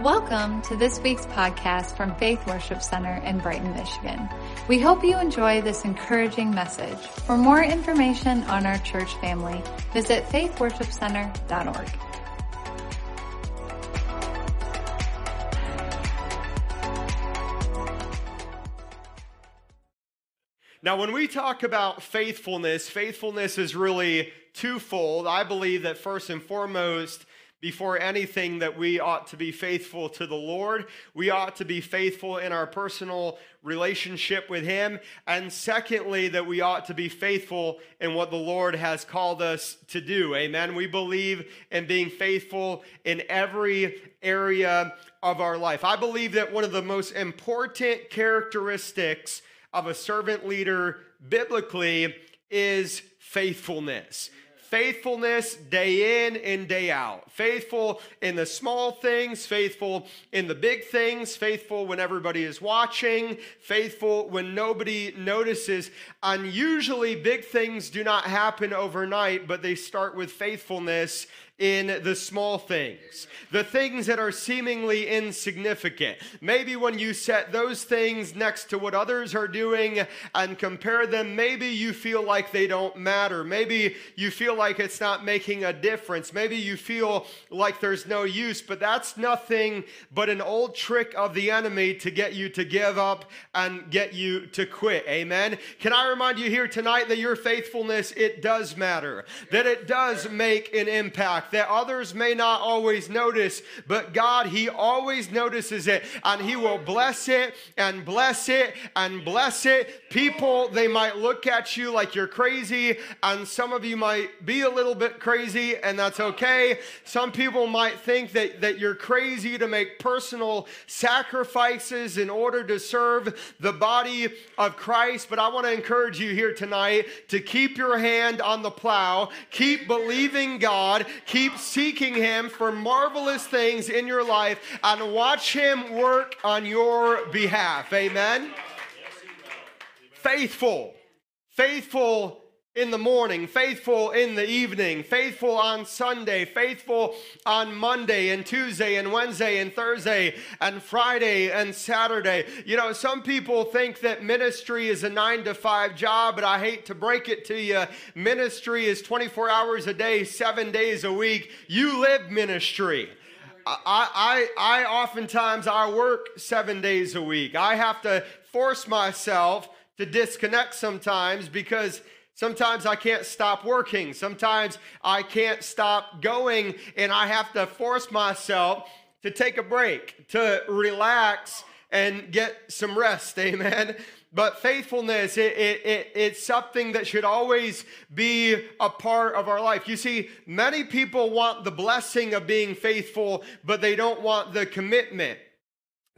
Welcome to this week's podcast from Faith Worship Center in Brighton, Michigan. We hope you enjoy this encouraging message. For more information on our church family, visit faithworshipcenter.org. Now, when we talk about faithfulness, faithfulness is really twofold. I believe that first and foremost, before anything, that we ought to be faithful to the Lord. We ought to be faithful in our personal relationship with Him. And secondly, that we ought to be faithful in what the Lord has called us to do. Amen. We believe in being faithful in every area of our life. I believe that one of the most important characteristics of a servant leader biblically is faithfulness. Faithfulness day in and day out. Faithful in the small things, faithful in the big things, faithful when everybody is watching, faithful when nobody notices. And usually, big things do not happen overnight, but they start with faithfulness in the small things, the things that are seemingly insignificant. Maybe when you set those things next to what others are doing and compare them, maybe you feel like they don't matter. Maybe you feel like it's not making a difference. Maybe you feel like there's no use, but that's nothing but an old trick of the enemy to get you to give up and get you to quit. Amen. Can I remind you here tonight that your faithfulness, it does matter, that it does make an impact that others may not always notice, but God, He always notices it and He will bless it and bless it and bless it. People, they might look at you like you're crazy, and some of you might be a little bit crazy, and that's okay. Some people might think that, that you're crazy to make personal sacrifices in order to serve the body of Christ, but I want to encourage you here tonight to keep your hand on the plow, keep believing God, keep Keep seeking Him for marvelous things in your life and watch Him work on your behalf. Amen. Faithful. Faithful in the morning, faithful in the evening, faithful on Sunday, faithful on Monday and Tuesday and Wednesday and Thursday and Friday and Saturday. You know, some people think that ministry is a nine to five job, but I hate to break it to you. Ministry is 24 hours a day, seven days a week. You live ministry. I, I, I oftentimes I work seven days a week. I have to force myself to disconnect sometimes because Sometimes I can't stop working. Sometimes I can't stop going, and I have to force myself to take a break, to relax and get some rest. Amen. But faithfulness, it, it, it, it's something that should always be a part of our life. You see, many people want the blessing of being faithful, but they don't want the commitment.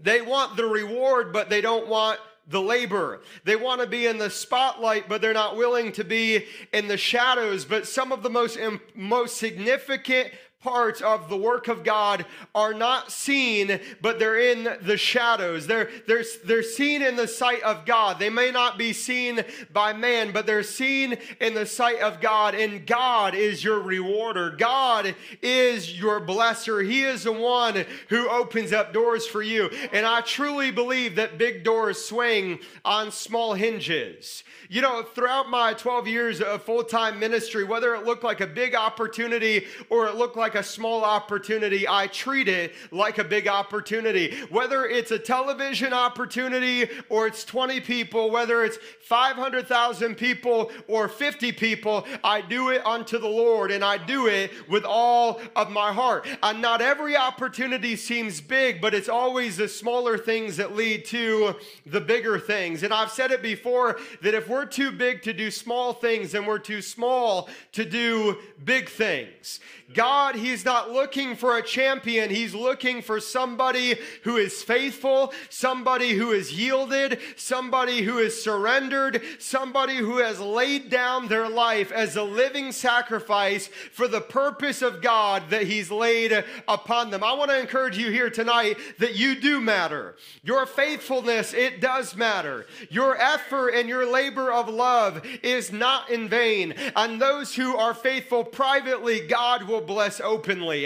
They want the reward, but they don't want the labor. They want to be in the spotlight, but they're not willing to be in the shadows. But some of the most, most significant parts of the work of God are not seen, but they're in the shadows. They're, they're, they're seen in the sight of God. They may not be seen by man, but they're seen in the sight of God. And God is your rewarder. God is your blesser. He is the one who opens up doors for you. And I truly believe that big doors swing on small hinges. You know, throughout my 12 years of full time ministry, whether it looked like a big opportunity or it looked like a small opportunity, I treat it like a big opportunity. Whether it's a television opportunity or it's 20 people, whether it's 500,000 people or 50 people, I do it unto the Lord and I do it with all of my heart. And not every opportunity seems big, but it's always the smaller things that lead to the bigger things. And I've said it before that if we're too big to do small things and we're too small to do big things. God, He's not looking for a champion. He's looking for somebody who is faithful, somebody who is yielded, somebody who is surrendered, somebody who has laid down their life as a living sacrifice for the purpose of God that He's laid upon them. I want to encourage you here tonight that you do matter. Your faithfulness, it does matter. Your effort and your labor of love is not in vain. And those who are faithful privately, God will bless.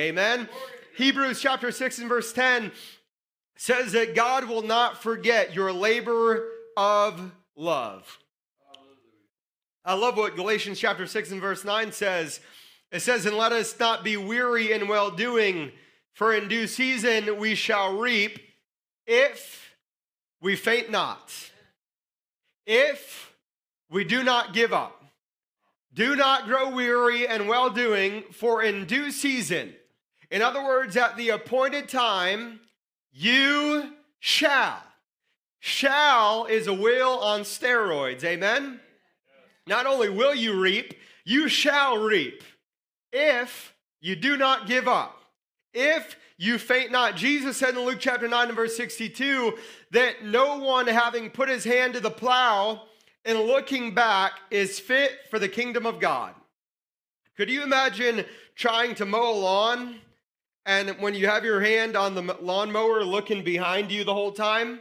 Amen. Hebrews chapter 6 and verse 10 says that God will not forget your labor of love. I love what Galatians chapter 6 and verse 9 says. It says, And let us not be weary in well doing, for in due season we shall reap if we faint not. If we do not give up. Do not grow weary in well doing, for in due season, in other words, at the appointed time, you shall. Shall is a will on steroids. Amen? Not only will you reap, you shall reap if you do not give up. If you faint not. Jesus said in Luke chapter 9 and verse 62 that no one having put his hand to the plow and looking back is fit for the kingdom of God. Could you imagine trying to mow a lawn and when you have your hand on the lawnmower looking behind you the whole time?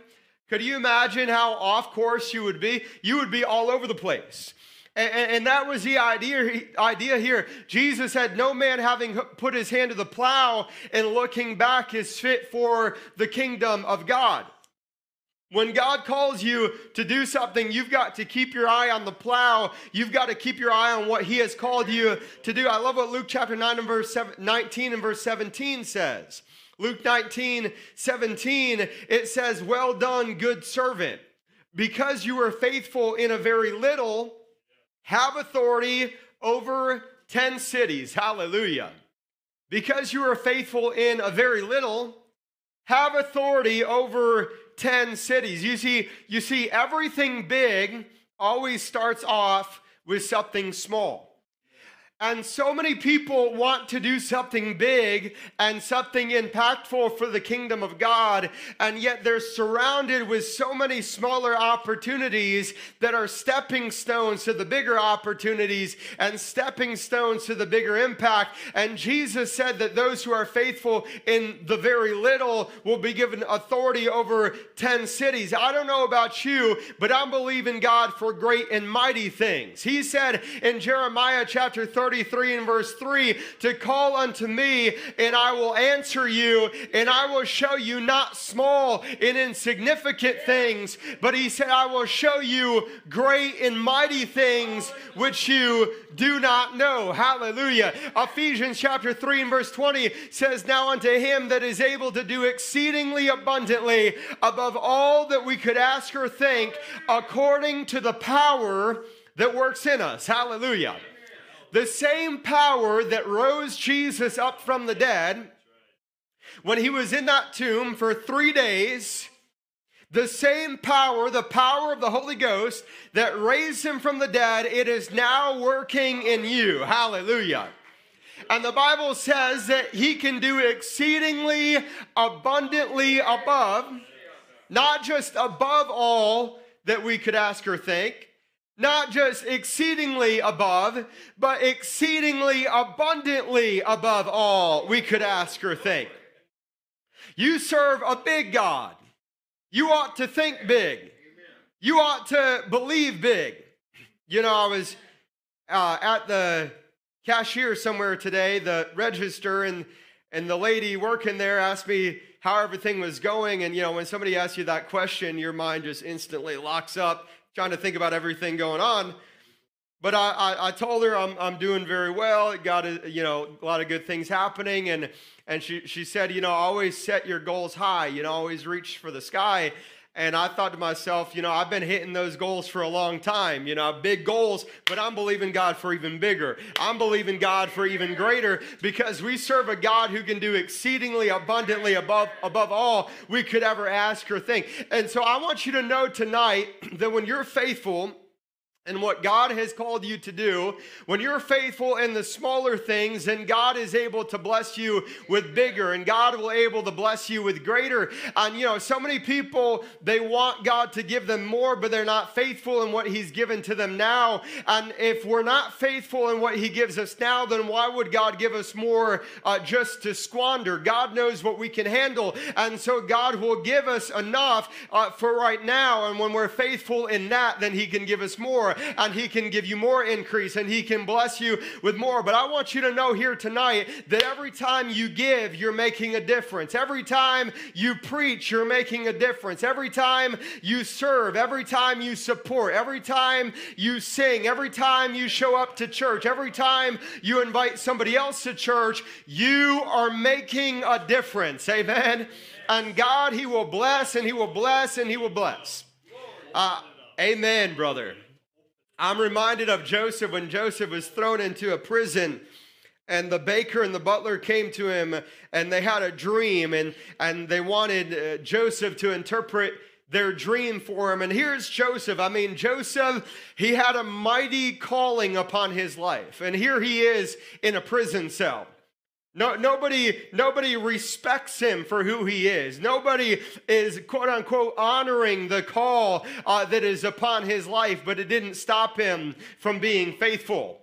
Could you imagine how off course you would be? You would be all over the place. And, and, that was the idea, idea here. Jesus said, No man having put his hand to the plow and looking back is fit for the kingdom of God. When God calls you to do something, you've got to keep your eye on the plow. You've got to keep your eye on what He has called you to do. I love what Luke chapter 9 and verse 19 and verse 17 says. Luke 19, 17, it says, Well done, good servant. Because you were faithful in a very little, have authority over 10 cities. Hallelujah. Because you were faithful in a very little, have authority over 10 cities. You see, you see, everything big always starts off with something small. And so many people want to do something big and something impactful for the kingdom of God, and yet they're surrounded with so many smaller opportunities that are stepping stones to the bigger opportunities and stepping stones to the bigger impact. And Jesus said that those who are faithful in the very little will be given authority over 10 cities. I don't know about you, but I'm believing God for great and mighty things. He said in Jeremiah chapter 30, 33 and verse 3 to call unto me, and I will answer you, and I will show you not small and insignificant things, but he said, I will show you great and mighty things which you do not know. Hallelujah. Ephesians chapter 3 and verse 20 says, Now unto him that is able to do exceedingly abundantly above all that we could ask or think, according to the power that works in us. Hallelujah. The same power that rose Jesus up from the dead when he was in that tomb for three days, the same power, the power of the Holy Ghost that raised him from the dead, it is now working in you. Hallelujah. And the Bible says that he can do exceedingly abundantly above, not just above all that we could ask or think, not just exceedingly above, but exceedingly abundantly above all we could ask or think. You serve a big God. You ought to think big. You ought to believe big. You know, I was uh, at the cashier somewhere today, the register, and and the lady working there asked me how everything was going. And you know, when somebody asks you that question, your mind just instantly locks up trying to think about everything going on. But I, I, I, told her I'm, I'm doing very well. Got a, you know a lot of good things happening, and and she she said, you know, always set your goals high. You know, always reach for the sky. And I thought to myself, you know, I've been hitting those goals for a long time, you know, big goals, but I'm believing God for even bigger. I'm believing God for even greater because we serve a God who can do exceedingly abundantly above, above all we could ever ask or think. And so I want you to know tonight that when you're faithful, and what God has called you to do, when you're faithful in the smaller things, then God is able to bless you with bigger, and God will able to bless you with greater. And you know, so many people they want God to give them more, but they're not faithful in what He's given to them now. And if we're not faithful in what He gives us now, then why would God give us more uh, just to squander? God knows what we can handle, and so God will give us enough uh, for right now. And when we're faithful in that, then He can give us more. And He can give you more increase, and He can bless you with more. But I want you to know here tonight that every time you give, you're making a difference. Every time you preach, you're making a difference. Every time you serve, every time you support, every time you sing, every time you show up to church, every time you invite somebody else to church, you are making a difference. Amen. And God, He will bless and He will bless and He will bless. Uh, amen, brother. I'm reminded of Joseph when Joseph was thrown into a prison and the baker and the butler came to him and they had a dream and, and they wanted uh, Joseph to interpret their dream for him. And here's Joseph. I mean, Joseph, he had a mighty calling upon his life. And here he is in a prison cell. No, nobody, nobody respects him for who he is. Nobody is quote unquote honoring the call uh, that is upon his life, but it didn't stop him from being faithful.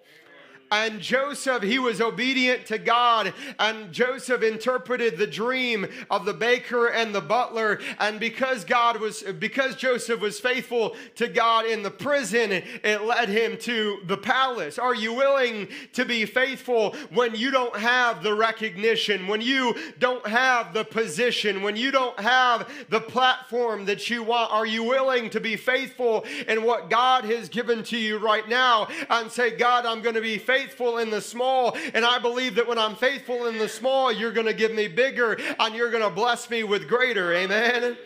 And Joseph, he was obedient to God. And Joseph interpreted the dream of the baker and the butler. And because God was, because Joseph was faithful to God in the prison, it led him to the palace. Are you willing to be faithful when you don't have the recognition, when you don't have the position, when you don't have the platform that you want? Are you willing to be faithful in what God has given to you right now and say, God, I'm going to be faithful? Faithful in the small. And I believe that when I'm faithful in the small, you're going to give me bigger and you're going to bless me with greater. Amen.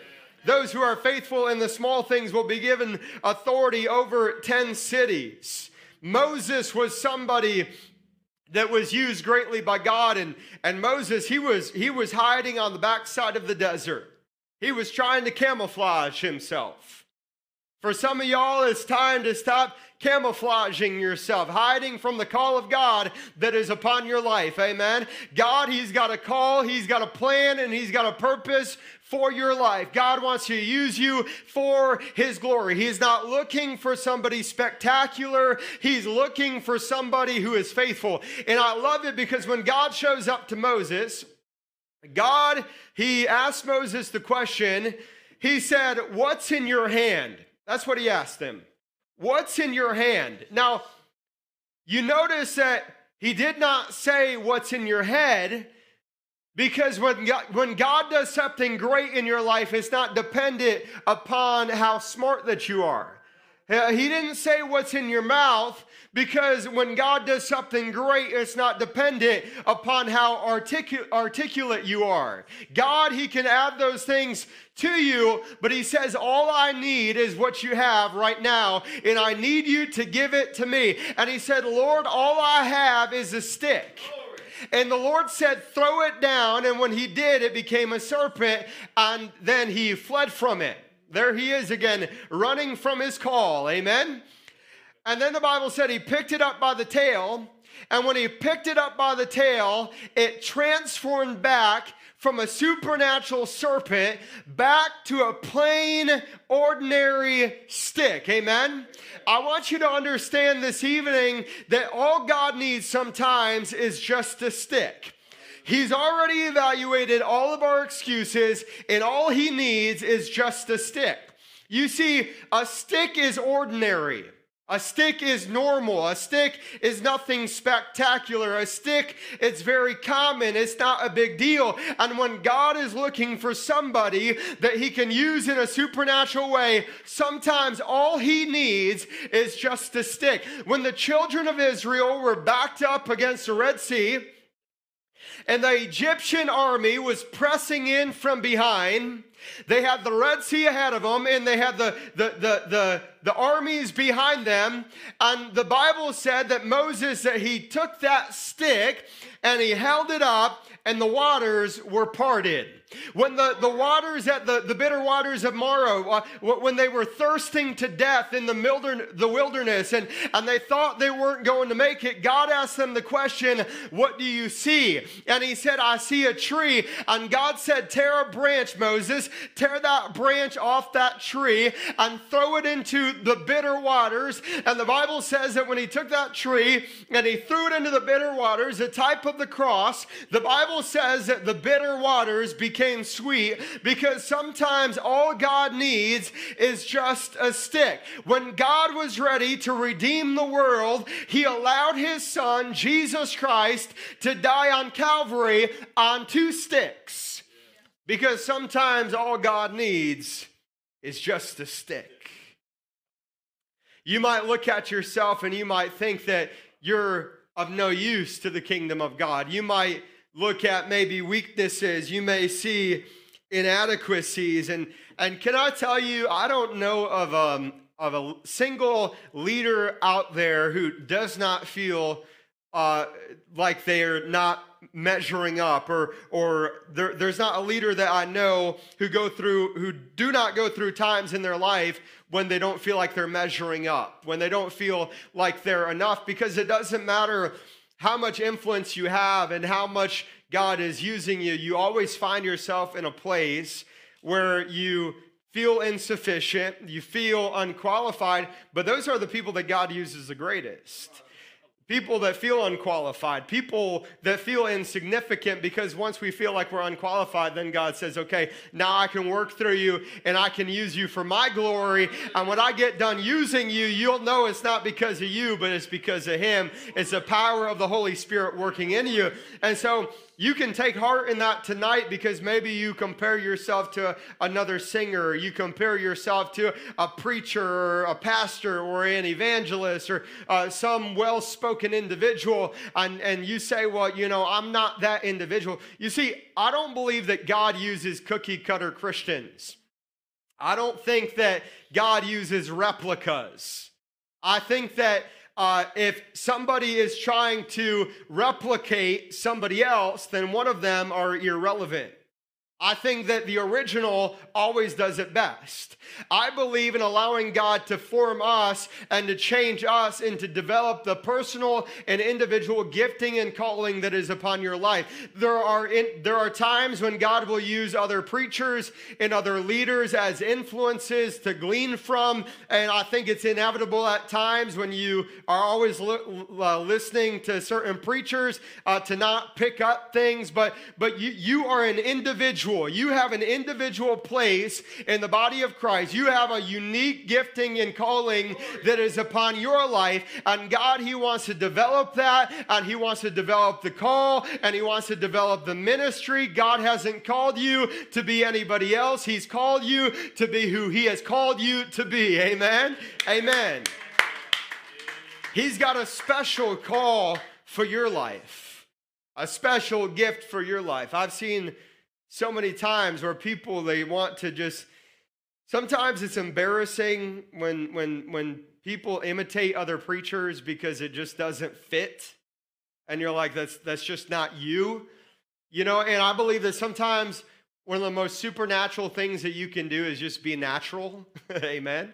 Those who are faithful in the small things will be given authority over 10 cities. Moses was somebody that was used greatly by God and, and Moses he was he was hiding on the backside of the desert. He was trying to camouflage himself. For some of y'all it's time to stop camouflaging yourself, hiding from the call of God that is upon your life. Amen. God, He's got a call, He's got a plan, and He's got a purpose for your life. God wants to use you for His glory. He's not looking for somebody spectacular, He's looking for somebody who is faithful. And I love it because when God shows up to Moses, God, He asked Moses the question, He said, What's in your hand? That's what He asked him. What's in your hand? Now, you notice that he did not say what's in your head because when God, when God does something great in your life, it's not dependent upon how smart that you are. He didn't say what's in your mouth because when God does something great, it's not dependent upon how articu- articulate you are. God, He can add those things to you, but He says, All I need is what you have right now, and I need you to give it to me. And He said, Lord, all I have is a stick. And the Lord said, Throw it down. And when he did, it became a serpent, and then he fled from it. There he is again, running from his call. Amen. And then the Bible said he picked it up by the tail. And when he picked it up by the tail, it transformed back from a supernatural serpent back to a plain, ordinary stick. Amen? I want you to understand this evening that all God needs sometimes is just a stick. He's already evaluated all of our excuses, and all he needs is just a stick. You see, a stick is ordinary. A stick is normal. A stick is nothing spectacular. A stick, it's very common. It's not a big deal. And when God is looking for somebody that he can use in a supernatural way, sometimes all he needs is just a stick. When the children of Israel were backed up against the Red Sea, and the Egyptian army was pressing in from behind. They had the Red Sea ahead of them, and they had the, the, the, the, the armies behind them. And the Bible said that Moses, that he took that stick and he held it up, and the waters were parted. When the, the waters at the, the bitter waters of Marah, uh, when they were thirsting to death in the, milder, the wilderness and, and they thought they weren't going to make it, God asked them the question, What do you see? And he said, I see a tree. And God said, Tear a branch, Moses, tear that branch off that tree and throw it into the bitter waters. And the Bible says that when he took that tree and he threw it into the bitter waters, a type of the cross, the Bible says that the bitter waters became sweet because sometimes all God needs is just a stick. When God was ready to redeem the world, he allowed his son, Jesus Christ, to die on Calvary on two sticks. Because sometimes all God needs is just a stick. You might look at yourself and you might think that you're of no use to the kingdom of God. You might look at maybe weaknesses. You may see inadequacies. And, and can I tell you, I don't know of, um, of a single leader out there who does not feel uh, like they're not measuring up or or there, there's not a leader that i know who go through who do not go through times in their life when they don't feel like they're measuring up when they don't feel like they're enough because it doesn't matter how much influence you have and how much god is using you you always find yourself in a place where you feel insufficient you feel unqualified but those are the people that god uses the greatest People that feel unqualified, people that feel insignificant because once we feel like we're unqualified, then God says, okay, now I can work through you and I can use you for my glory. And when I get done using you, you'll know it's not because of you, but it's because of Him. It's the power of the Holy Spirit working in you. And so you can take heart in that tonight because maybe you compare yourself to another singer, you compare yourself to a preacher or a pastor or an evangelist or uh, some well spoken individual, and, and you say, Well, you know, I'm not that individual. You see, I don't believe that God uses cookie cutter Christians. I don't think that God uses replicas. I think that uh, if somebody is trying to replicate somebody else, then one of them are irrelevant. I think that the original always does it best. I believe in allowing God to form us and to change us and to develop the personal and individual gifting and calling that is upon your life. There are in, there are times when God will use other preachers and other leaders as influences to glean from, and I think it's inevitable at times when you are always li- uh, listening to certain preachers uh, to not pick up things, but but you you are an individual individual. You have an individual place in the body of Christ. You have a unique gifting and calling that is upon your life. And God, He wants to develop that. And He wants to develop the call. And He wants to develop the ministry. God hasn't called you to be anybody else. He's called you to be who He has called you to be. Amen. Amen. He's got a special call for your life, a special gift for your life. I've seen so many times where people they want to just sometimes it's embarrassing when when when people imitate other preachers because it just doesn't fit. And you're like that's that's just not you. You know and i believe that sometimes one of the most supernatural things that you can do is just be natural. Amen.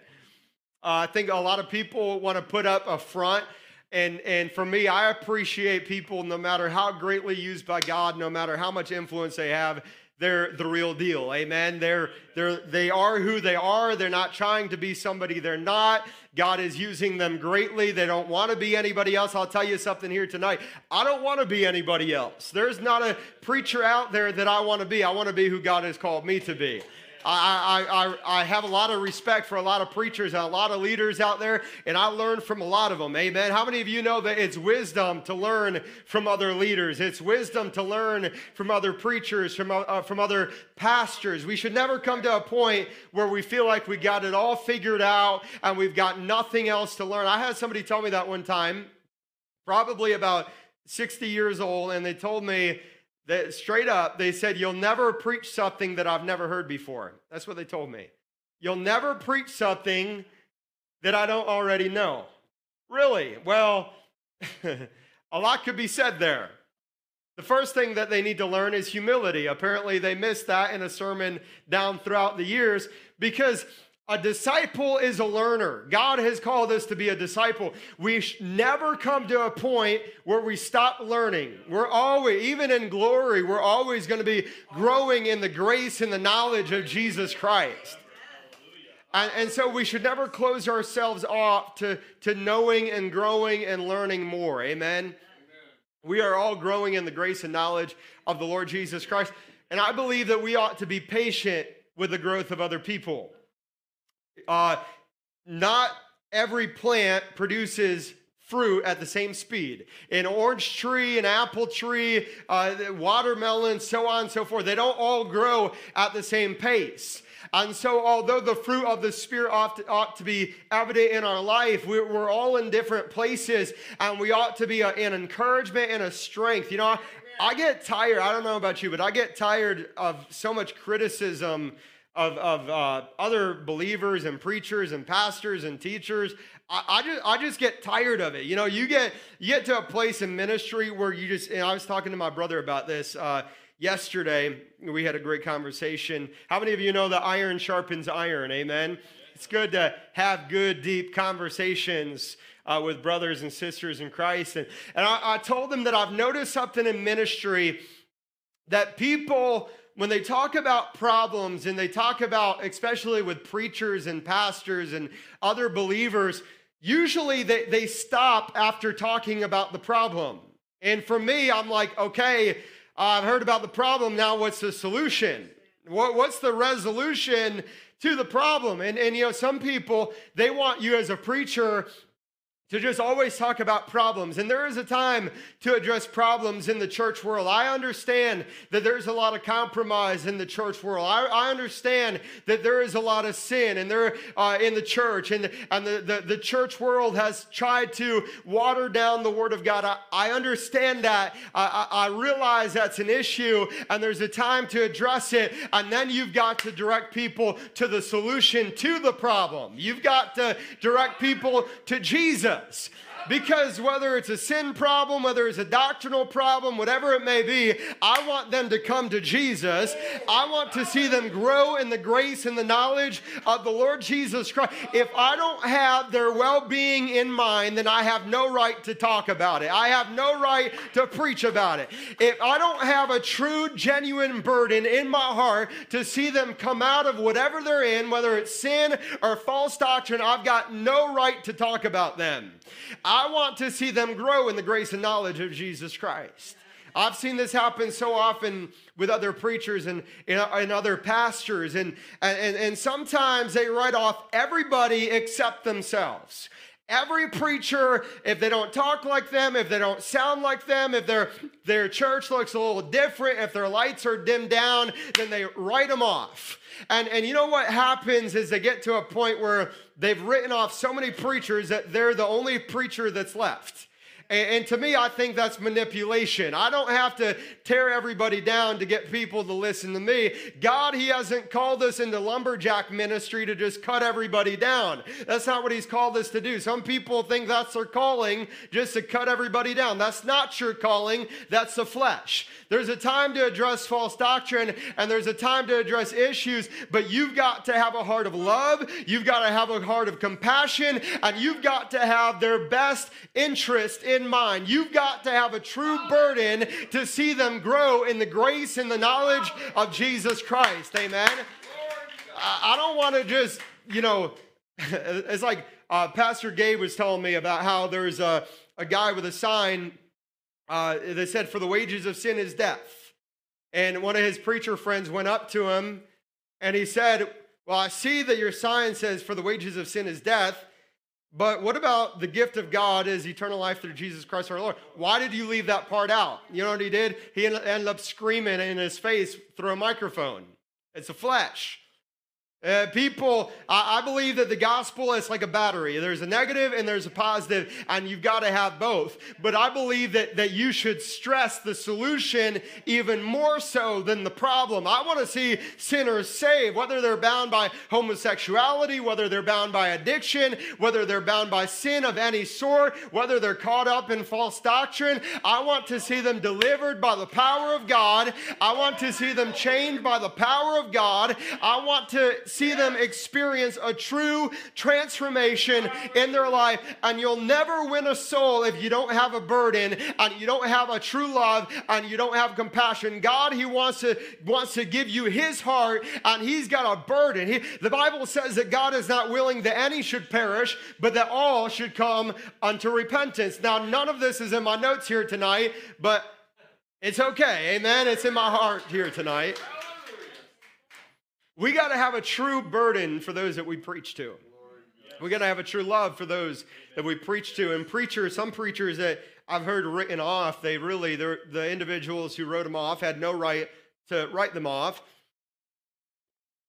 Uh, i think a lot of people want to put up a front. And and for me i appreciate people no matter how greatly used by god no matter how much influence they have they're the real deal. Amen. They're, they're, they are who they are. They're not trying to be somebody they're not. God is using them greatly. They don't want to be anybody else. I'll tell you something here tonight. I don't want to be anybody else. There's not a preacher out there that I want to be. I want to be who God has called me to be. I, I, I, have a lot of respect for a lot of preachers and a lot of leaders out there, and I learn from a lot of them. Amen. How many of you know that it's wisdom to learn from other leaders? It's wisdom to learn from other preachers, from, uh, from other pastors. We should never come to a point where we feel like we got it all figured out and we've got nothing else to learn. I had somebody tell me that one time, probably about 60 years old, and they told me, straight up, they said, You'll never preach something that I've never heard before. That's what they told me. You'll never preach something that I don't already know. Really? Well, a lot could be said there. The first thing that they need to learn is humility. Apparently, they missed that in a sermon down throughout the years because A disciple is a learner. God has called us to be a disciple. We sh- never come to a point where we stop learning. We're always, even in glory, we're always going to be growing in the grace and the knowledge of Jesus Christ. And, and, so we should never close ourselves off to, to knowing and growing and learning more. Amen? Amen? We are all growing in the grace and knowledge of the Lord Jesus Christ. And I believe that we ought to be patient with the growth of other people. Uh, not every plant produces fruit at the same speed. An orange tree, an apple tree, uh, watermelon, so on and so forth, they don't all grow at the same pace. And so, although the fruit of the Spirit ought to, ought to be evident in our life, we're, we're, all in different places, and we ought to be a, an encouragement and a strength. You know, I, I get tired. I don't know about you, but I get tired of so much criticism of, of uh, other believers and preachers and pastors and teachers. I, I, just I just get tired of it. You know, you get you get to a place in ministry where you just. I was talking to my brother about this uh, yesterday. We had a great conversation. How many of you know that iron sharpens iron? Amen. It's good to have good, deep conversations. Uh, with brothers and sisters in Christ. And, and I, I told them that I've noticed something in ministry that people when they talk about problems and they talk about, especially with preachers and pastors and other believers, usually they, they stop after talking about the problem. And for me, I'm like, okay, I've heard about the problem. Now, what's the solution? What, what's the resolution to the problem? And, and, you know, some people, they want you as a preacher to just always talk about problems. And there is a time to address problems in the church world. I understand that there's a lot of compromise in the church world. I, I understand that there is a lot of sin and there uh, in the church, and, and the, the, the, church world has tried to water down the word of God. I, I understand that. I, I realize that's an issue, and there's a time to address it. And then you've got to direct people to the solution to the problem. You've got to direct people to Jesus. Jesus. Because whether it's a sin problem, whether it's a doctrinal problem, whatever it may be, I want them to come to Jesus. I want to see them grow in the grace and the knowledge of the Lord Jesus Christ. If I don't have their well being in mind, then I have no right to talk about it. I have no right to preach about it. If I don't have a true, genuine burden in my heart to see them come out of whatever they're in, whether it's sin or false doctrine, I've got no right to talk about them. Want to see them grow in the grace and knowledge of Jesus Christ. I've seen this happen so often with other preachers and, and, other pastors, and, and, and sometimes they write off everybody except themselves. Every preacher, if they don't talk like them, if they don't sound like them, if their, their church looks a little different, if their lights are dimmed down, then they write them off. And, and you know what happens is they get to a point where they've written off so many preachers that they're the only preacher that's left. And, and, to me, I think that's manipulation. I don't have to tear everybody down to get people to listen to me. God, He hasn't called us into lumberjack ministry to just cut everybody down. That's not what He's called us to do. Some people think that's their calling, just to cut everybody down. That's not your calling, that's the flesh. There's a time to address false doctrine and there's a time to address issues, but you've got to have a heart of love, you've got to have a heart of compassion, and you've got to have their best interest in mind. You've got to have a true burden to see them grow in the grace and the knowledge of Jesus Christ. Amen. I don't want to just, you know, it's like uh, Pastor Gabe was telling me about how there's a, a guy with a sign uh, they said, For the wages of sin is death. And one of his preacher friends went up to him and he said, Well, I see that your sign says, For the wages of sin is death. But what about the gift of God is eternal life through Jesus Christ our Lord? Why did you leave that part out? You know what he did? He ended up screaming in his face through a microphone. It's a flesh. Uh, people, I, I, believe that the gospel is like a battery. There's a negative and there's a positive, and you've got to have both. But I believe that, that you should stress the solution even more so than the problem. I want to see sinners saved, whether they're bound by homosexuality, whether they're bound by addiction, whether they're bound by sin of any sort, whether they're caught up in false doctrine. I want to see them delivered by the power of God. I want to see them chained by the power of God. I want to see them experience a true transformation in their life. And you'll never win a soul if you don't have a burden and you don't have a true love and you don't have compassion. God, He wants to wants to give you His heart, and He's got a burden. He, the Bible says that God is not willing that any should perish, but that all should come unto repentance. Now, none of this is in my notes here tonight, but it's okay. Amen. It's in my heart here tonight. We got to have a true burden for those that we preach to. We got to have a true love for those that we preach to. And preachers, some preachers that I've heard written off, they really, the individuals who wrote them off had no right to write them off.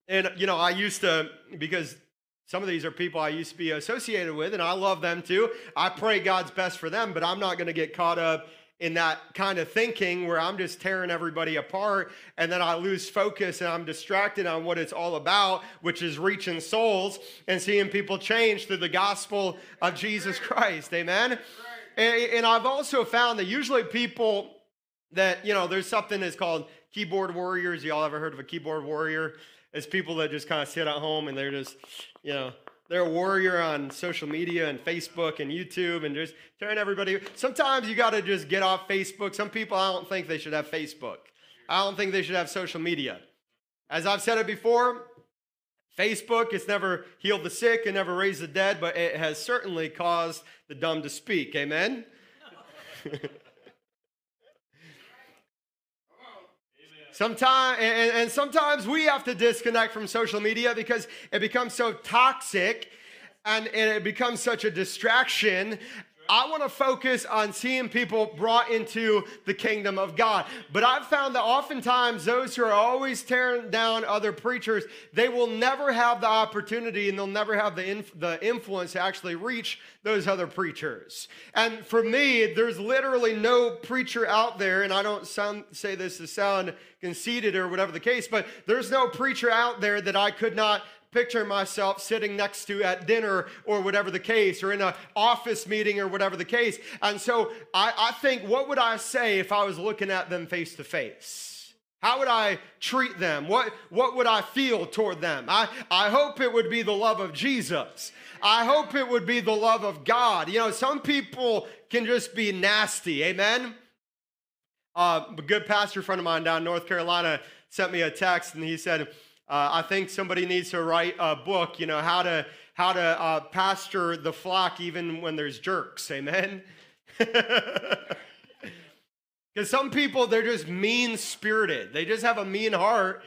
And, you know, I used to, because some of these are people I used to be associated with, and I love them too. I pray God's best for them, but I'm not going to get caught up in that kind of thinking where I'm just tearing everybody apart and then I lose focus and I'm distracted on what it's all about, which is reaching souls and seeing people change through the gospel of Jesus Christ. Amen. And, I've also found that usually people that, you know, there's something that's called keyboard warriors. Y'all ever heard of a keyboard warrior? It's people that just kind of sit at home and they're just, you know, they're a warrior on social media and Facebook and YouTube and just telling everybody. Sometimes you got to just get off Facebook. Some people, I don't think they should have Facebook. I don't think they should have social media. As I've said it before, Facebook has never healed the sick and never raised the dead, but it has certainly caused the dumb to speak. Amen? Sometimes, and, and sometimes we have to disconnect from social media because it becomes so toxic and, and it becomes such a distraction I want to focus on seeing people brought into the kingdom of God. But I've found that oftentimes those who are always tearing down other preachers, they will never have the opportunity and they'll never have the, inf- the influence to actually reach those other preachers. And for me, there's literally no preacher out there, and I don't sound, say this to sound conceited or whatever the case, but there's no preacher out there that I could not picture myself sitting next to at dinner or whatever the case, or in an office meeting or whatever the case. And so I, I think, what would I say if I was looking at them face to face? How would I treat them? What, what would I feel toward them? I, I hope it would be the love of Jesus. I hope it would be the love of God. You know, some people can just be nasty. Amen? Uh, a good pastor friend of mine down in North Carolina sent me a text and he said, uh, I think somebody needs to write a book, you know, how to how to uh, pastor the flock even when there's jerks. Amen. Because some people they're just mean spirited. They just have a mean heart,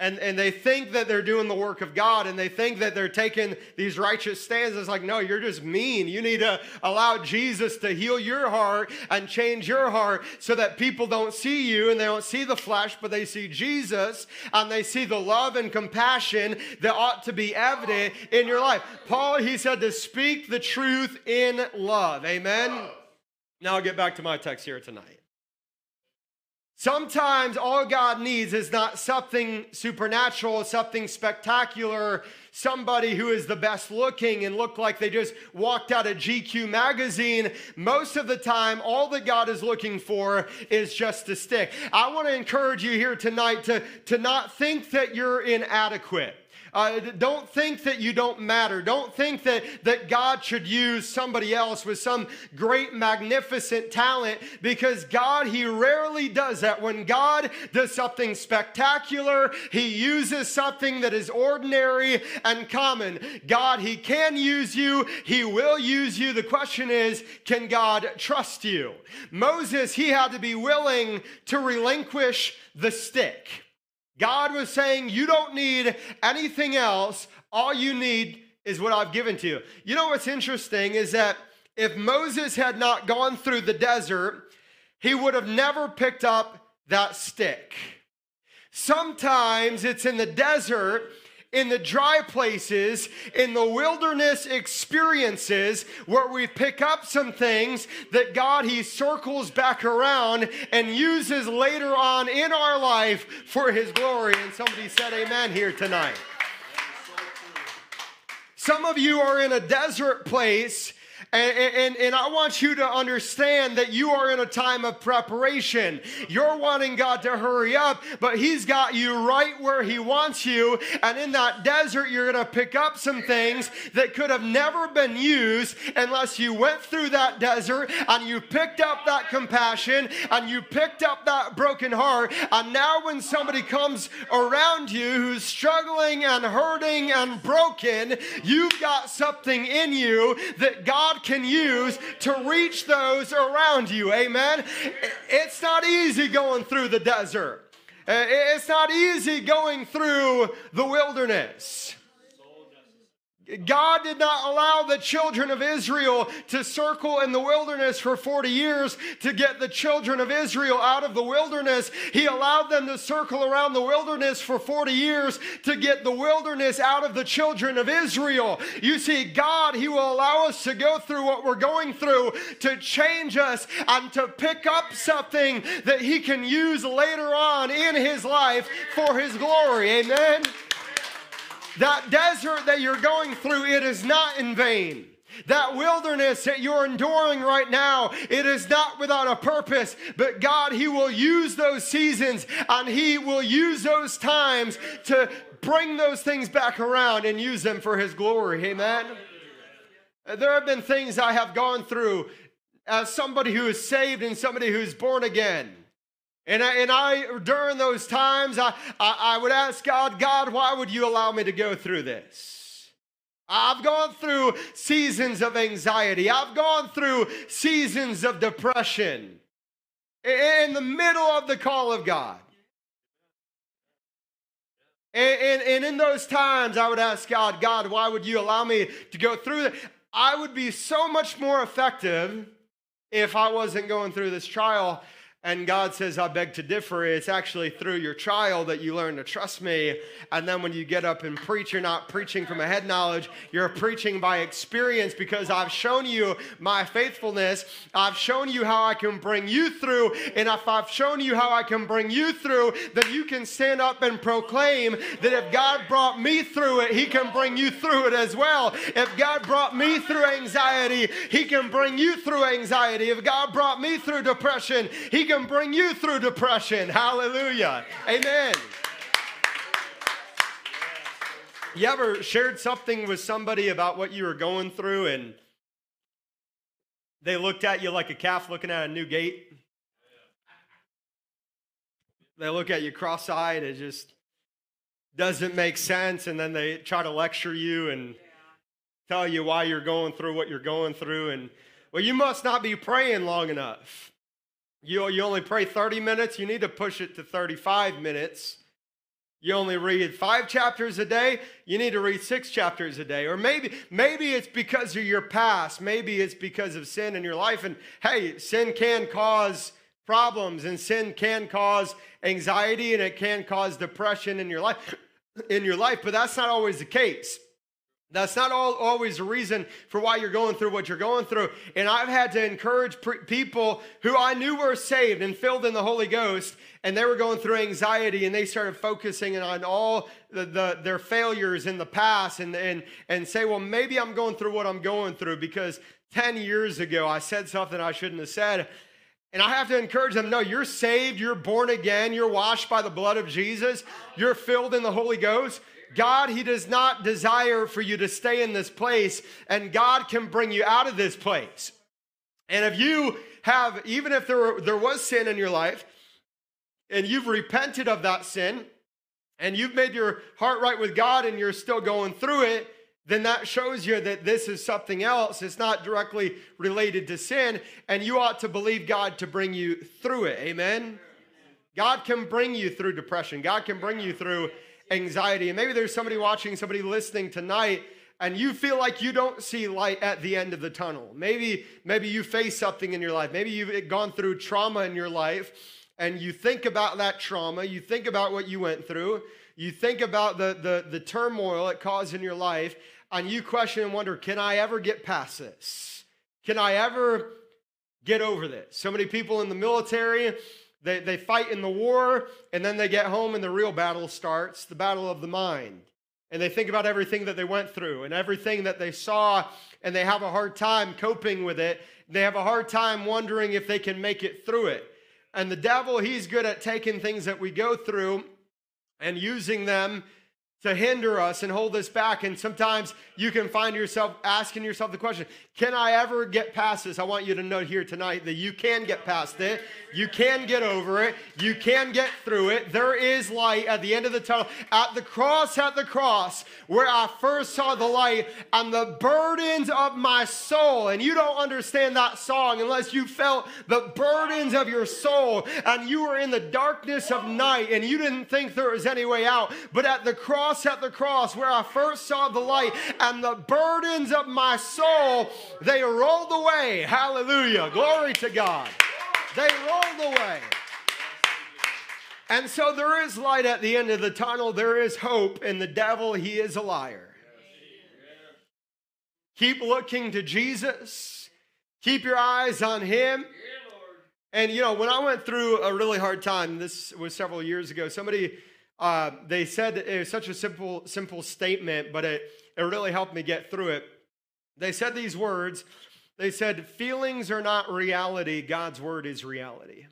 and, and they think that they're doing the work of God and they think that they're taking these righteous stands. It's like, no, you're just mean. You need to allow Jesus to heal your heart and change your heart so that people don't see you and they don't see the flesh, but they see Jesus and they see the love and compassion that ought to be evident in your life. Paul, he said to speak the truth in love. Amen. Now I'll get back to my text here tonight. Sometimes all God needs is not something supernatural, something spectacular, somebody who is the best looking and look like they just walked out of GQ magazine. Most of the time, all that God is looking for is just a stick. I want to encourage you here tonight to, to not think that you're inadequate. Uh, don't think that you don't matter. Don't think that, that God should use somebody else with some great, magnificent talent because God, He rarely does that. When God does something spectacular, He uses something that is ordinary and common. God, He can use you, He will use you. The question is, can God trust you? Moses, he had to be willing to relinquish the stick. God was saying, You don't need anything else. All you need is what I've given to you. You know what's interesting is that if Moses had not gone through the desert, he would have never picked up that stick. Sometimes it's in the desert in the dry places, in the wilderness experiences where we pick up some things that God, He circles back around and uses later on in our life for His glory. And somebody said, Amen here tonight. Some of you are in a desert place And, and, and, I want you to understand that you are in a time of preparation. You're wanting God to hurry up, but He's got you right where He wants you. And in that desert, you're going to pick up some things that could have never been used unless you went through that desert and you picked up that compassion and you picked up that broken heart. And now, when somebody comes around you who's struggling and hurting and broken, you've got something in you that God Can use to reach those around you. Amen. It's not easy going through the desert. Uh, it's not easy going through the wilderness. God did not allow the children of Israel to circle in the wilderness for 40 years to get the children of Israel out of the wilderness. He allowed them to circle around the wilderness for 40 years to get the wilderness out of the children of Israel. You see, God, He will allow us to go through what we're going through to change us and to pick up something that He can use later on in His life for His glory. Amen. That desert that you're going through, it is not in vain. That wilderness that you're enduring right now, it is not without a purpose, but God, He will use those seasons and He will use those times to bring those things back around and use them for His glory. Amen. There have been things I have gone through as somebody who is saved and somebody who's born again. And I, and I during those times, I, I, I would ask God, God, why would you allow me to go through this? I've gone through seasons of anxiety. I've gone through seasons of depression in the middle of the call of God. And, and, and, in those times, I would ask God, God, why would you allow me to go through that? I would be so much more effective if I wasn't going through this trial and God says, I beg to differ. It's actually through your trial that you learn to trust me. And then when you get up and preach, you're not preaching from a head knowledge, you're preaching by experience because I've shown you my faithfulness. I've shown you how I can bring you through. And if I've shown you how I can bring you through, then you can stand up and proclaim that if God brought me through it, He can bring you through it as well. If God brought me through anxiety, He can bring you through anxiety. If God brought me through depression, He can bring you through depression. Hallelujah. Amen. You ever shared something with somebody about what you were going through and they looked at you like a calf looking at a new gate? They look at you cross eyed, it just doesn't make sense, and then they try to lecture you and tell you why you're going through what you're going through. And well, you must not be praying long enough. You, you only pray 30 minutes, you need to push it to 35 minutes. You only read five chapters a day, you need to read six chapters a day. Or maybe, maybe it's because of your past, maybe it's because of sin in your life. And hey, sin can cause problems, and sin can cause anxiety, and it can cause depression in your life. In your life, but that's not always the case. That's not all, always a reason for why you're going through what you're going through. And I've had to encourage pre- people who I knew were saved and filled in the Holy Ghost, and they were going through anxiety, and they started focusing on all the, the, their failures in the past, and, and, and say, well, maybe I'm going through what I'm going through because 10 years ago I said something I shouldn't have said. And I have to encourage them no, you're saved, you're born again, you're washed by the blood of Jesus, you're filled in the Holy Ghost. God, He does not desire for you to stay in this place, and God can bring you out of this place. And if you have, even if there, were, there was sin in your life, and you've repented of that sin, and you've made your heart right with God, and you're still going through it, then that shows you that this is something else. It's not directly related to sin, and you ought to believe God to bring you through it. Amen? God can bring you through depression. God can bring you through anxiety. And maybe there's somebody watching, somebody listening tonight, and you feel like you don't see light at the end of the tunnel. Maybe, maybe you face something in your life. Maybe you've gone through trauma in your life, and you think about that trauma. You think about what you went through. You think about the, the, the turmoil it caused in your life, and you question and wonder, can I ever get past this? Can I ever get over this? So many people in the military, they, they fight in the war, and then they get home, and the real battle starts the battle of the mind. and they think about everything that they went through and everything that they saw, and they have a hard time coping with it. They have a hard time wondering if they can make it through it. And the devil, he's good at taking things that we go through and using them to hinder us and hold us back. And sometimes you can find yourself asking yourself the question Can I ever get past this? I want you to know here tonight that you can get past it. You can get over it. You can get through it. There is light at the end of the tunnel. At the cross, at the cross, where I first saw the light and the burdens of my soul. And you don't understand that song unless you felt the burdens of your soul and you were in the darkness of night and you didn't think there was any way out. But at the cross, at the cross, where I first saw the light and the burdens of my soul, they rolled away. Hallelujah. Glory to God. They rolled away. And so there is light at the end of the tunnel. There is hope, and the devil, he is a liar. Keep looking to Jesus. Keep your eyes on him. And you know, when I went through a really hard time, this was several years ago, somebody uh, they said it was such a simple, simple statement, but it, it really helped me get through it. They said these words they said, Feelings are not reality, God's word is reality.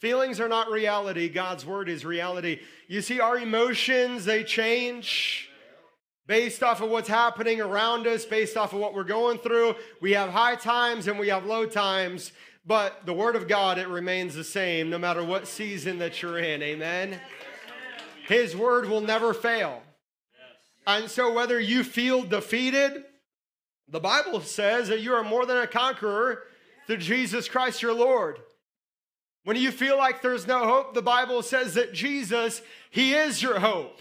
Feelings are not reality, God's word is reality. You see, our emotions, they change based off of what's happening around us, based off of what we're going through. We have high times and we have low times, but the word of God, it remains the same no matter what season that you're in. Amen. His word will never fail. And so, whether you feel defeated, the Bible says that you are more than a conqueror through Jesus Christ your Lord. When you feel like there's no hope, the Bible says that Jesus, He is your hope.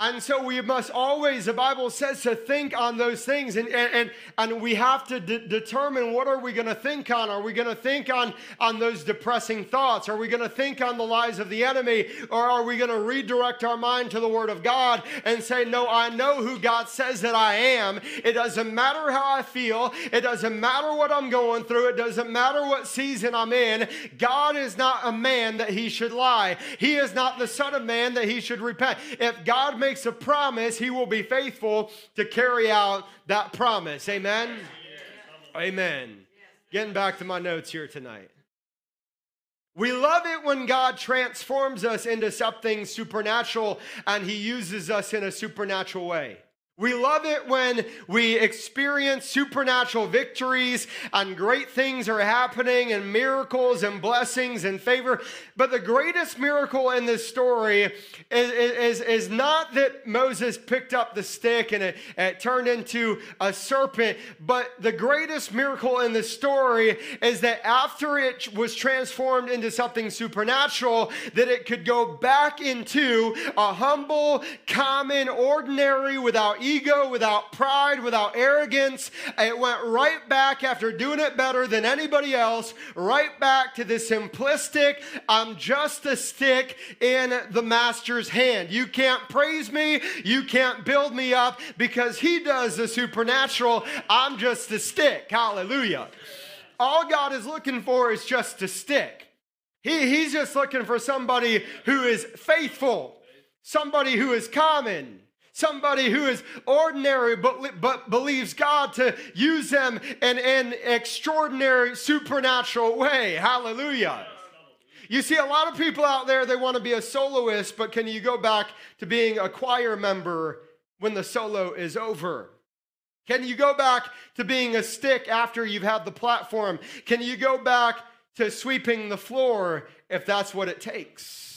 And so we must always, the Bible says to think on those things. And, and, and we have to de- determine what are we going to think on? Are we going to think on, on those depressing thoughts? Are we going to think on the lies of the enemy? Or are we going to redirect our mind to the Word of God and say, No, I know who God says that I am. It doesn't matter how I feel. It doesn't matter what I'm going through. It doesn't matter what season I'm in. God is not a man that he should lie. He is not the Son of Man that he should repent. If God makes makes a promise, he will be faithful to carry out that promise. Amen? Amen. Getting back to my notes here tonight. We love it when God transforms us into something supernatural and he uses us in a supernatural way. We love it when we experience supernatural victories and great things are happening and miracles and blessings and favor. But the greatest miracle in this story is, is, is not that Moses picked up the stick and it, it turned into a serpent, but the greatest miracle in the story is that after it was transformed into something supernatural, that it could go back into a humble, common, ordinary, without ego, without pride, without arrogance. It went right back after doing it better than anybody else, right back to the simplistic, I'm just a stick in the master's hand. You can't praise me, you can't build me up because he does the supernatural. I'm just a stick. Hallelujah. All God is looking for is just a stick. He, he's just looking for somebody who is faithful, somebody who is common, somebody who is ordinary but, but believes God to use them in an extraordinary supernatural way. Hallelujah. You see, a lot of people out there, they want to be a soloist, but can you go back to being a choir member when the solo is over? Can you go back to being a stick after you've had the platform? Can you go back to sweeping the floor if that's what it takes?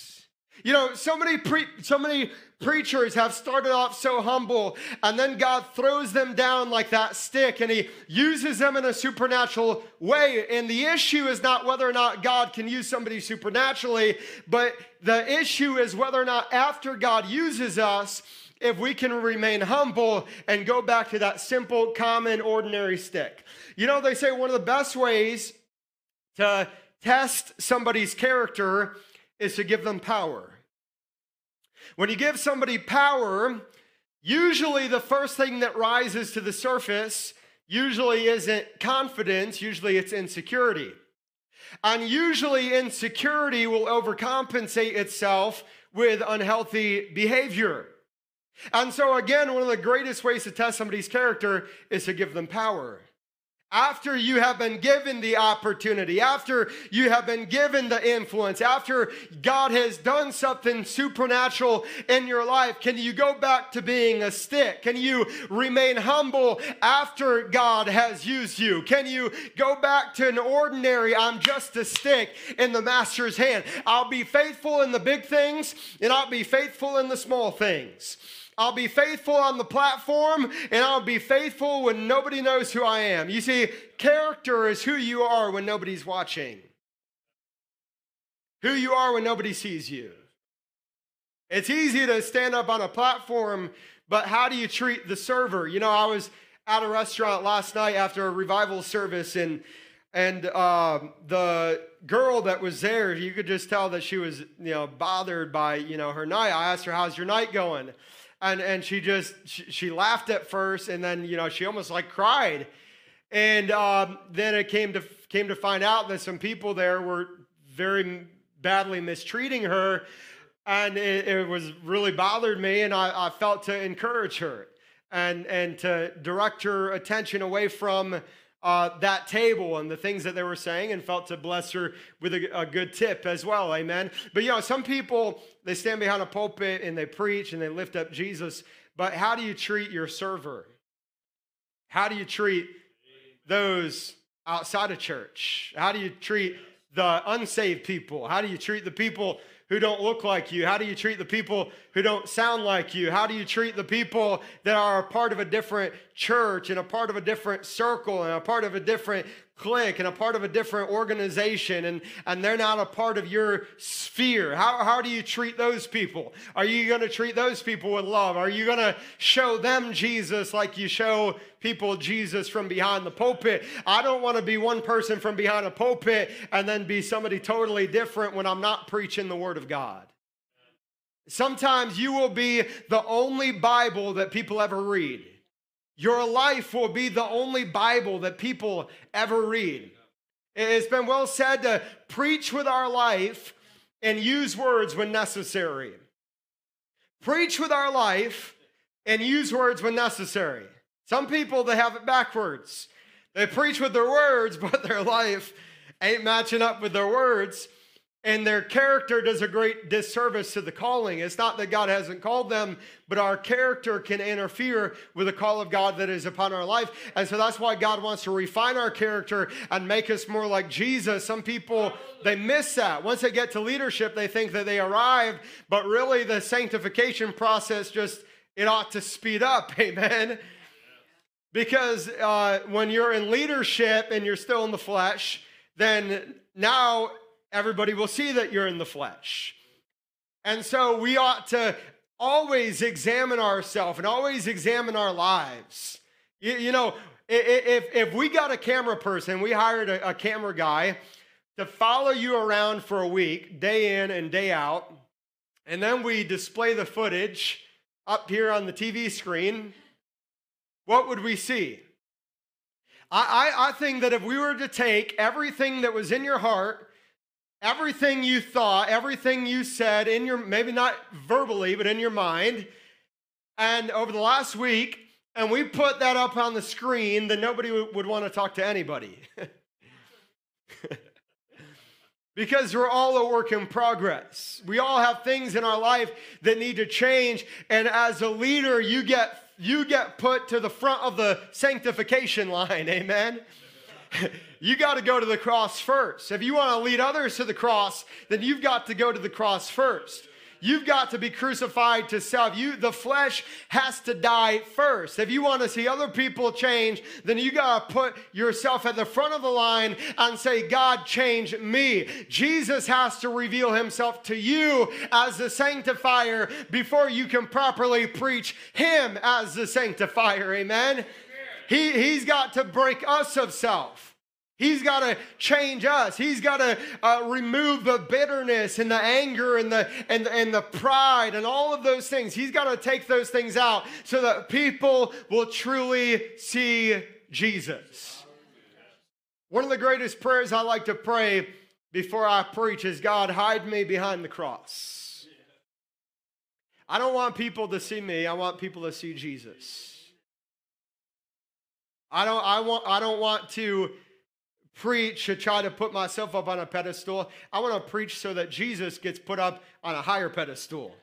You know, so many pre- so many preachers have started off so humble and then God throws them down like that stick and he uses them in a supernatural way. And the issue is not whether or not God can use somebody supernaturally, but the issue is whether or not after God uses us, if we can remain humble and go back to that simple, common, ordinary stick. You know, they say one of the best ways to test somebody's character is to give them power. When you give somebody power, usually the first thing that rises to the surface usually isn't confidence, usually it's insecurity. And usually insecurity will overcompensate itself with unhealthy behavior. And so, again, one of the greatest ways to test somebody's character is to give them power. After you have been given the opportunity, after you have been given the influence, after God has done something supernatural in your life, can you go back to being a stick? Can you remain humble after God has used you? Can you go back to an ordinary, I'm just a stick in the master's hand? I'll be faithful in the big things and I'll be faithful in the small things. I'll be faithful on the platform and I'll be faithful when nobody knows who I am. You see, character is who you are when nobody's watching, who you are when nobody sees you. It's easy to stand up on a platform, but how do you treat the server? You know, I was at a restaurant last night after a revival service and and uh, the girl that was there, you could just tell that she was, you know, bothered by, you know, her night. I asked her, "How's your night going?" And and she just she, she, laughed at first and then you know she almost like cried. And um, then it came to came to find out that some people there were very badly mistreating her. And it, it was really bothered me and I, I, felt to encourage her and and to direct her attention away from uh, that table and the things that they were saying and felt to bless her with a, a, good tip as well. Amen. But you know, some people, they stand behind a pulpit and they preach and they lift up Jesus. But how do you treat your server? How do you treat those outside of church? How do you treat the unsaved people? How do you treat the people who don't look like you? How do you treat the people who don't sound like you? How do you treat the people that are a part of a different church and a part of a different circle and a part of a different clique and a part of a different organization and, and they're not a part of your sphere. How, how do you treat those people? Are you going to treat those people with love? Are you going to show them Jesus like you show people Jesus from behind the pulpit? I don't want to be one person from behind a pulpit and then be somebody totally different when I'm not preaching the Word of God. Sometimes you will be the only Bible that people ever read. Your life will be the only Bible that people ever read. It's been well said to preach with our life and use words when necessary. Preach with our life and use words when necessary. Some people, they have it backwards. They preach with their words, but their life ain't matching up with their words and their character does a great disservice to the calling. It's not that God hasn't called them, but our character can interfere with the call of God that is upon our life. And so that's why God wants to refine our character and make us more like Jesus. Some people, they miss that. Once they get to leadership, they think that they arrived, but really the sanctification process just, it ought to speed up. Amen. Because uh, when you're in leadership and you're still in the flesh, then now everybody will see that you're in the flesh. And so we ought to always examine ourselves and always examine our lives. You, you, know, if, if we got a camera person, we hired a, a camera guy to follow you around for a week, day in and day out, and then we display the footage up here on the TV screen, what would we see? I, I, I think that if we were to take everything that was in your heart everything you thought, everything you said in your, maybe not verbally, but in your mind. And over the last week, and we put that up on the screen, then nobody would want to talk to anybody. because we're all a work in progress. We all have things in our life that need to change. And as a leader, you get you get put to the front of the sanctification line. Amen. you got to go to the cross first. If you want to lead others to the cross, then you've got to go to the cross first. You've got to be crucified to self. You, the flesh has to die first. If you want to see other people change, then you got to put yourself at the front of the line and say, God, change me. Jesus has to reveal himself to you as the sanctifier before you can properly preach him as the sanctifier. Amen. He, he's got to break us of self. He's got to change us. He's got to uh, remove the bitterness and the anger and the, and, and the pride and all of those things. He's got to take those things out so that people will truly see Jesus. One of the greatest prayers I like to pray before I preach is God, hide me behind the cross. I don't want people to see me. I want people to see Jesus. I don't, I want, I don't want to preach to try to put myself up on a pedestal. I want to preach so that Jesus gets put up on a higher pedestal.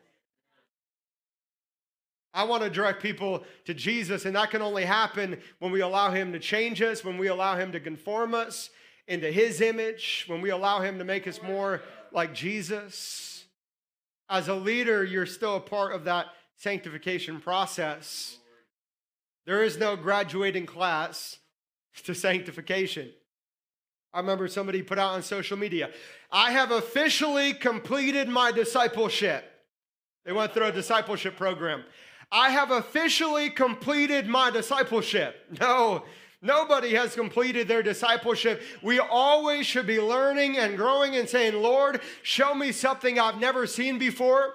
I want to direct people to Jesus, and that can only happen when we allow Him to change us, when we allow Him to conform us into His image, when we allow Him to make us more like Jesus. As a leader, you're still a part of that sanctification process. There is no graduating class to sanctification. I remember somebody put out on social media, I have officially completed my discipleship. They went through a discipleship program. I have officially completed my discipleship. No, nobody has completed their discipleship. We always should be learning and growing and saying, Lord, show me something I've never seen before.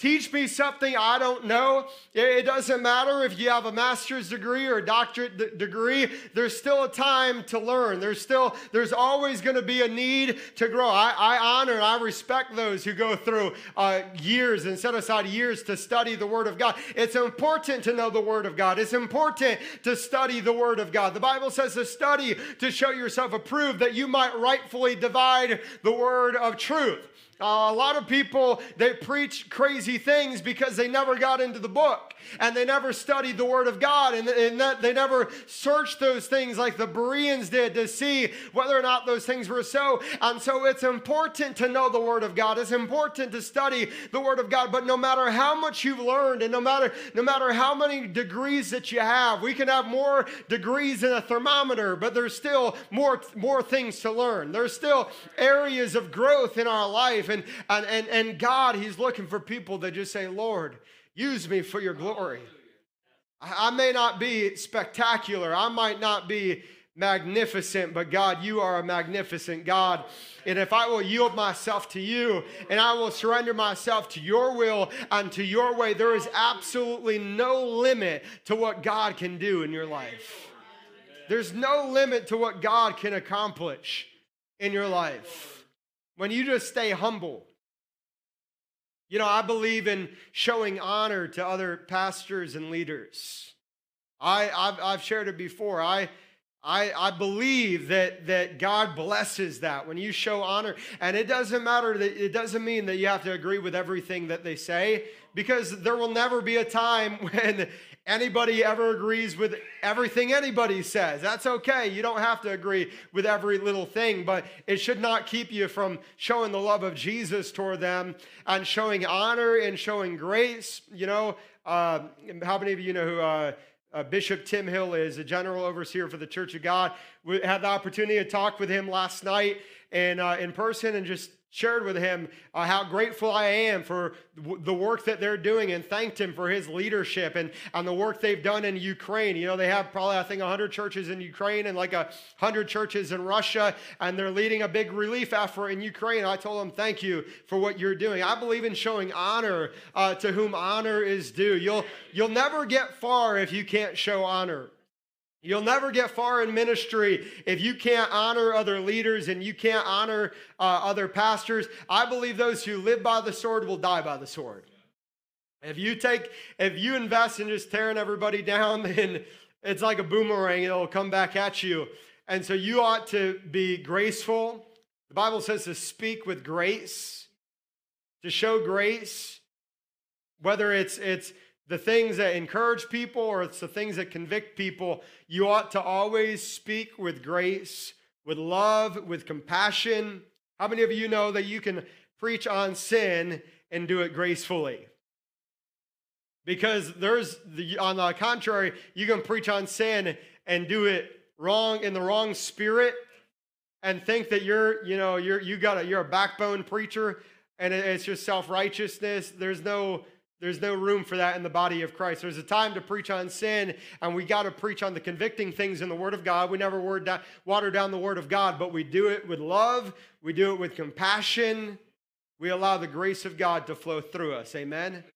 Teach me something I don't know. It doesn't matter if you have a master's degree or a doctorate degree. There's still a time to learn. There's still, there's always going to be a need to grow. I, I honor and I respect those who go through uh, years and set aside years to study the Word of God. It's important to know the Word of God. It's important to study the Word of God. The Bible says to study to show yourself approved that you might rightfully divide the Word of truth. Uh, a lot of people, they preach crazy things because they never got into the book and they never studied the Word of God and, and that they never searched those things like the Bereans did to see whether or not those things were so. And so it's important to know the Word of God. It's important to study the Word of God. But no matter how much you've learned and no matter, no matter how many degrees that you have, we can have more degrees in a thermometer, but there's still more, more things to learn. There's still areas of growth in our life and, and, and, and God, He's looking for people that just say, Lord, use me for your glory. I, I may not be spectacular, I might not be magnificent, but God, you are a magnificent God. And if I will yield myself to you and I will surrender myself to your will and to your way, there is absolutely no limit to what God can do in your life. There's no limit to what God can accomplish in your life when you just stay humble. You know, I believe in showing honor to other pastors and leaders. I, I've, I've shared it before. I, I, I believe that, that God blesses that when you show honor. And it doesn't matter that it doesn't mean that you have to agree with everything that they say, because there will never be a time when anybody ever agrees with everything anybody says. That's okay. You don't have to agree with every little thing, but it should not keep you from showing the love of Jesus toward them and showing honor and showing grace. You know, uh, how many of you know who? Uh, uh, Bishop Tim Hill is a general overseer for the Church of God. We had the opportunity to talk with him last night and uh, in person and just shared with him uh, how grateful I am for w- the work that they're doing and thanked him for his leadership and, and the work they've done in Ukraine. You know, they have probably, I think, 100 churches in Ukraine and like 100 churches in Russia, and they're leading a big relief effort in Ukraine. I told them, thank you for what you're doing. I believe in showing honor uh, to whom honor is due. You'll, you'll never get far if you can't show honor. You'll never get far in ministry if you can't honor other leaders and you can't honor uh, other pastors. I believe those who live by the sword will die by the sword. If you take, if you invest in just tearing everybody down, then it's like a boomerang, it'll come back at you. And so you ought to be graceful. The Bible says to speak with grace, to show grace, whether it's, it's, the things that encourage people or it's the things that convict people, you ought to always speak with grace, with love, with compassion. How many of you know that you can preach on sin and do it gracefully? Because there's, the, on the contrary, you can preach on sin and do it wrong in the wrong spirit and think that you're, you know, you're, you got a, you're a backbone preacher and it's just self righteousness. There's no, there's no room for that in the body of Christ. There's a time to preach on sin, and we got to preach on the convicting things in the Word of God. We never water down the Word of God, but we do it with love, we do it with compassion. We allow the grace of God to flow through us. Amen.